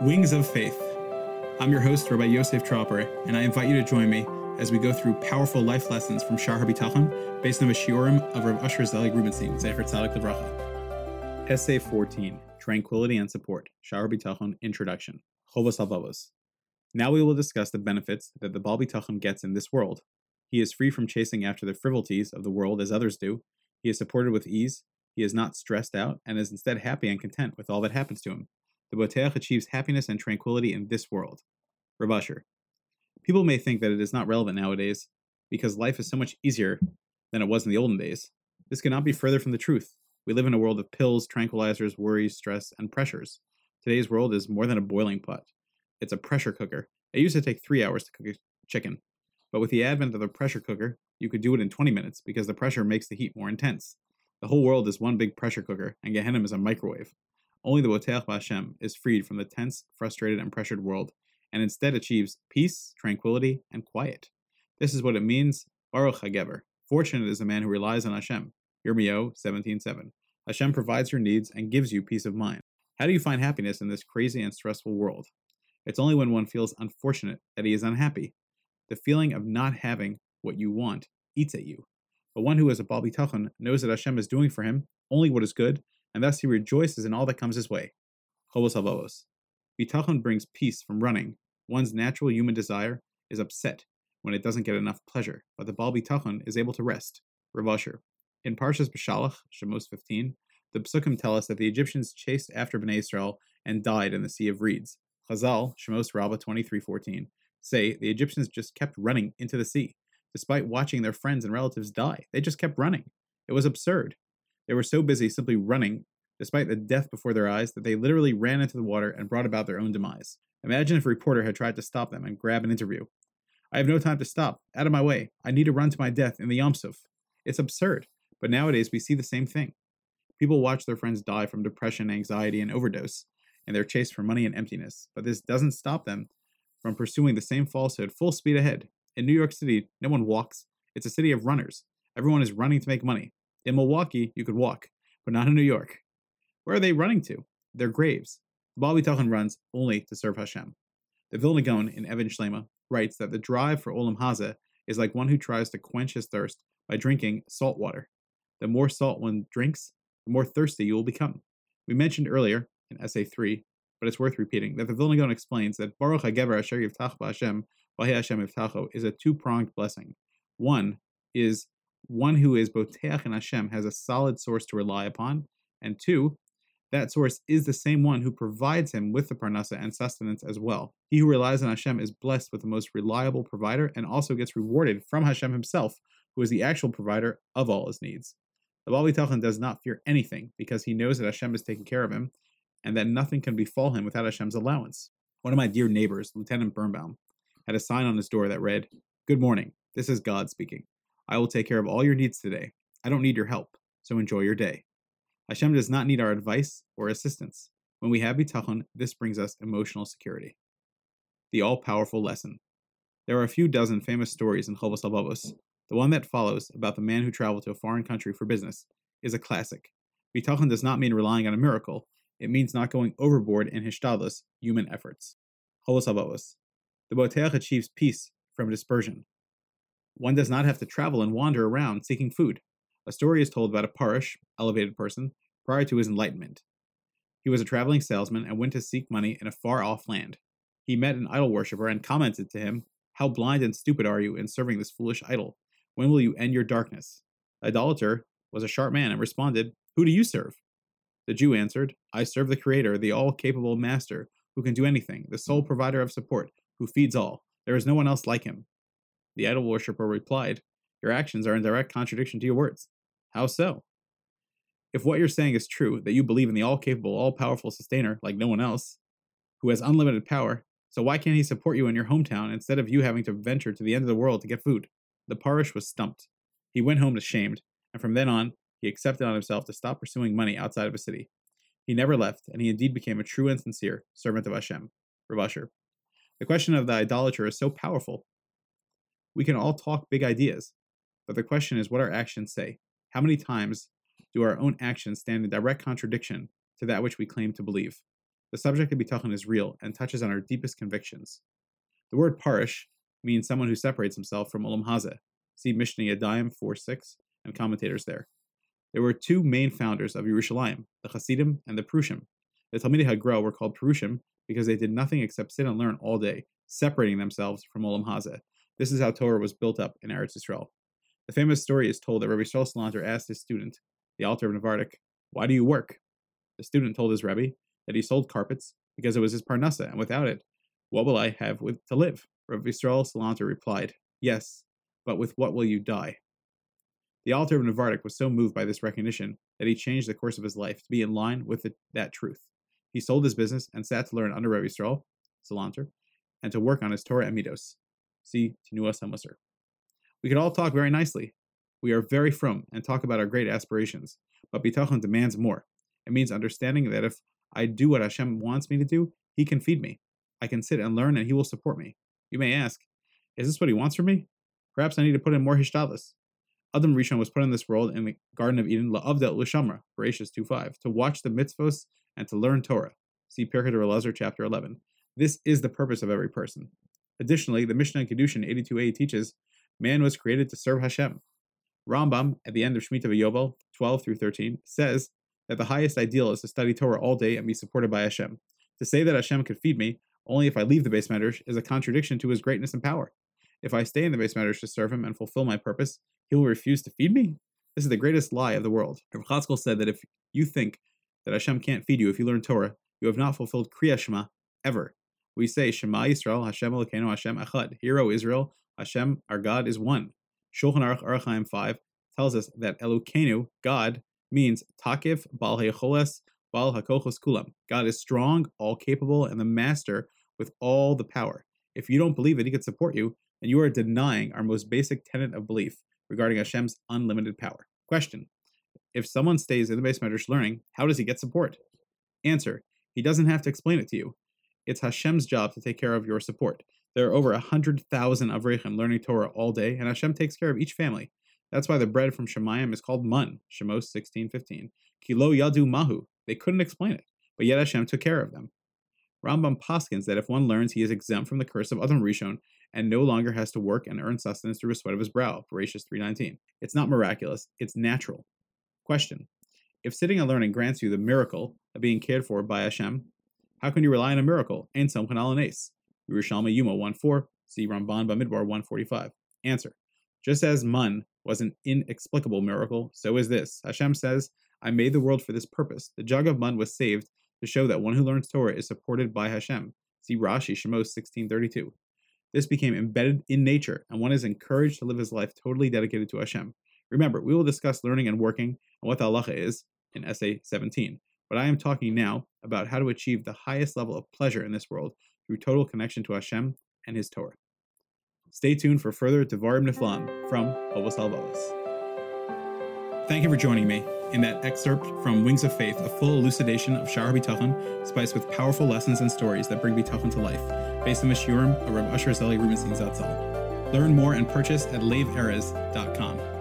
Wings of Faith. I'm your host, Rabbi Yosef Tropper, and I invite you to join me as we go through powerful life lessons from Shar HaBitachon based on the shiurim of Rav Usher Zelig Rubenstein, Zecher Tzadik Levracha. Essay 14, Tranquility and Support, Shar HaBitachon Introduction, Chovos HaLevavos. Now we will discuss the benefits that the Baal Bitachon gets in this world. He is free from chasing after the frivolities of the world as others do. He is supported with ease. He is not stressed out and is instead happy and content with all that happens to him. The Boteach achieves happiness and tranquility in this world. Rav Usher. People may think that it is not relevant nowadays because life is so much easier than it was in the olden days. This cannot be further from the truth. We live in a world of pills, tranquilizers, worries, stress, and pressures. Today's world is more than a boiling pot. It's a pressure cooker. It used to take three hours to cook a chicken. But with the advent of the pressure cooker, you could do it in 20 minutes because the pressure makes the heat more intense. The whole world is one big pressure cooker, and Gehenna is a microwave. Only the Boteach Hashem is freed from the tense, frustrated, and pressured world, and instead achieves peace, tranquility, and quiet. This is what it means, Baruch HaGever. Fortunate is the man who relies on Hashem. Yirmiyahu 17.7. Hashem provides your needs and gives you peace of mind. How do you find happiness in this crazy and stressful world? It's only when one feels unfortunate that he is unhappy. The feeling of not having what you want eats at you. But one who is a Baal Bitachon knows that Hashem is doing for him only what is good and thus he rejoices in all that comes his way. Chovos HaLevavos. Bitachon brings peace from running. One's natural human desire is upset when it doesn't get enough pleasure, but the Baal Bitachon is able to rest. Rav Usher. In Parshas Beshalach, Shemos 15, the Psukim tell us that the Egyptians chased after Bnei Israel and died in the Sea of Reeds. Chazal, Shemos Rabbah 23:14, say the Egyptians just kept running into the sea, despite watching their friends and relatives die. They just kept running. It was absurd. They were so busy simply running, despite the death before their eyes, that they literally ran into the water and brought about their own demise. Imagine if a reporter had tried to stop them and grab an interview. I have no time to stop. Out of my way. I need to run to my death in the Yam Suf. It's absurd, but nowadays we see the same thing. People watch their friends die from depression, anxiety, and overdose, and their chase for money and emptiness, but this doesn't stop them from pursuing the same falsehood full speed ahead. In New York City, no one walks. It's a city of runners. Everyone is running to make money. In Milwaukee, you could walk, but not in New York. Where are they running to? Their graves. The Baal runs only to serve Hashem. The Vilna Gaon in Even Shlema writes that the drive for Olam Hazeh is like one who tries to quench his thirst by drinking salt water. The more salt one drinks, the more thirsty you will become. We mentioned earlier in Essay 3, but it's worth repeating, that the Vilna Gaon explains that Baruch HaGever Asher Yivtach Hashem Vahe Hashem Yivtacho is a two-pronged blessing. One is one who is Boteach and Hashem has a solid source to rely upon, and two, that source is the same one who provides him with the parnasa and sustenance as well. He who relies on Hashem is blessed with the most reliable provider and also gets rewarded from Hashem himself, who is the actual provider of all his needs. The Baal Bitachon does not fear anything because he knows that Hashem is taking care of him and that nothing can befall him without Hashem's allowance. One of my dear neighbors, Lieutenant Birnbaum, had a sign on his door that read, Good morning, this is God speaking. I will take care of all your needs today. I don't need your help, so enjoy your day. Hashem does not need our advice or assistance. When we have bitachon, this brings us emotional security. The all-powerful lesson. There are a few dozen famous stories in Chovos HaLevavos. The one that follows, about the man who traveled to a foreign country for business, is a classic. Bitachon does not mean relying on a miracle. It means not going overboard in hishtadlus, human efforts. Chovos HaLevavos. The Boteach achieves peace from dispersion. One does not have to travel and wander around seeking food. A story is told about a parush, elevated person, prior to his enlightenment. He was a traveling salesman and went to seek money in a far off land. He met an idol worshiper and commented to him, How blind and stupid are you in serving this foolish idol? When will you end your darkness? The idolater was a sharp man and responded, Who do you serve? The Jew answered, I serve the Creator, the all capable Master, who can do anything, the sole provider of support, who feeds all. There is no one else like him. The idol worshiper replied, Your actions are in direct contradiction to your words. How so? If what you're saying is true, that you believe in the all capable, all powerful sustainer like no one else, who has unlimited power, so why can't he support you in your hometown instead of you having to venture to the end of the world to get food? The parush was stumped. He went home ashamed, and from then on, he accepted on himself to stop pursuing money outside of a city. He never left, and he indeed became a true and sincere servant of Hashem. Rav Usher. The question of the idolater is so powerful we can all talk big ideas, but the question is what our actions say. How many times do our own actions stand in direct contradiction to that which we claim to believe? The subject of bitachon is real and touches on our deepest convictions. The word parush means someone who separates himself from Olam Hazeh. See Mishnah Yadayim 4.6 and commentators there. There were two main founders of Yerushalayim, the Hasidim and the Prushim. The Talmidei Hagra were called Prushim because they did nothing except sit and learn all day, separating themselves from Olam Hazeh. This is how Torah was built up in Eretz Yisrael. The famous story is told that Rabbi Yisrael Salanter asked his student, the Alter of Navardik, why do you work? The student told his Rebbe that he sold carpets because it was his parnassa, and without it, what will I have with to live? Rabbi Yisrael Salanter replied, Yes, but with what will you die? The Alter of Navardik was so moved by this recognition that he changed the course of his life to be in line with the, that truth. He sold his business and sat to learn under Rabbi Yisrael, Salanter, and to work on his Torah Amidos. See Tinuas HaMusar. We can all talk very nicely. We are very frum and talk about our great aspirations, but bitachon demands more. It means understanding that if I do what Hashem wants me to do, He can feed me. I can sit and learn, and He will support me. You may ask, is this what He wants from me? Perhaps I need to put in more hishtadlus. Adam Rishon was put in this world in the Garden of Eden, la'avdel l'shamra, Bereshis 2.5, to watch the mitzvos and to learn Torah. See Pirkei Elazar, chapter 11. This is the purpose of every person. Additionally, the Mishnah in Kedushin 82a teaches man was created to serve Hashem. Rambam, at the end of Shemitah V'Yovel 12 through 13, says that the highest ideal is to study Torah all day and be supported by Hashem. To say that Hashem could feed me only if I leave the beis medrash is a contradiction to his greatness and power. If I stay in the beis medrash to serve him and fulfill my purpose, he will refuse to feed me? This is the greatest lie of the world. Rav Chatzkel said that if you think that Hashem can't feed you if you learn Torah, you have not fulfilled Kriya Shema ever. We say Shema Yisrael, Hashem Elokeinu, Hashem Echad. Hero Israel, Hashem, our God, is one. Shulchan Aruch Orach Chaim 5 tells us that Elokeinu, God, means Takif Bal Hecholes Bal Hakochos Kulam. God is strong, all capable, and the master with all the power. If you don't believe that He could support you, then you are denying our most basic tenet of belief regarding Hashem's unlimited power. Question If someone stays in the beis medrash learning, how does he get support? Answer He doesn't have to explain it to you. It's Hashem's job to take care of your support. There are over 100,000 Avrechim learning Torah all day, and Hashem takes care of each family. That's why the bread from Shemayim is called mun, Shemos 16:15. Kilo yadu mahu. They couldn't explain it, but yet Hashem took care of them. Rambam paskins that if one learns, he is exempt from the curse of Adam Rishon and no longer has to work and earn sustenance through a sweat of his brow. Bereshis 3:19. It's not miraculous; it's natural. Question: If sitting and learning grants you the miracle of being cared for by Hashem, how can you rely on a miracle? Som ace. Yerushalmi Yuma 1.4, see Ramban Bamidbar 145. Answer. Just as Mun was an inexplicable miracle, so is this. Hashem says, I made the world for this purpose. The jug of Mun was saved to show that one who learns Torah is supported by Hashem. See Rashi, Shemos 1632. This became embedded in nature, and one is encouraged to live his life totally dedicated to Hashem. Remember, we will discuss learning and working and what the halacha is in Essay 17, but I am talking now about how to achieve the highest level of pleasure in this world through total connection to Hashem and His Torah. Stay tuned for further Devarim Niflam from Bavos Al Thank you for joining me in that excerpt from Wings of Faith, a full elucidation of Shar Bitachon, spiced with powerful lessons and stories that bring Bitachon to life, based on the Shiurim of Reb Usher Zelig Rubenstein Zatzal. Learn more and purchase at laveerez.com.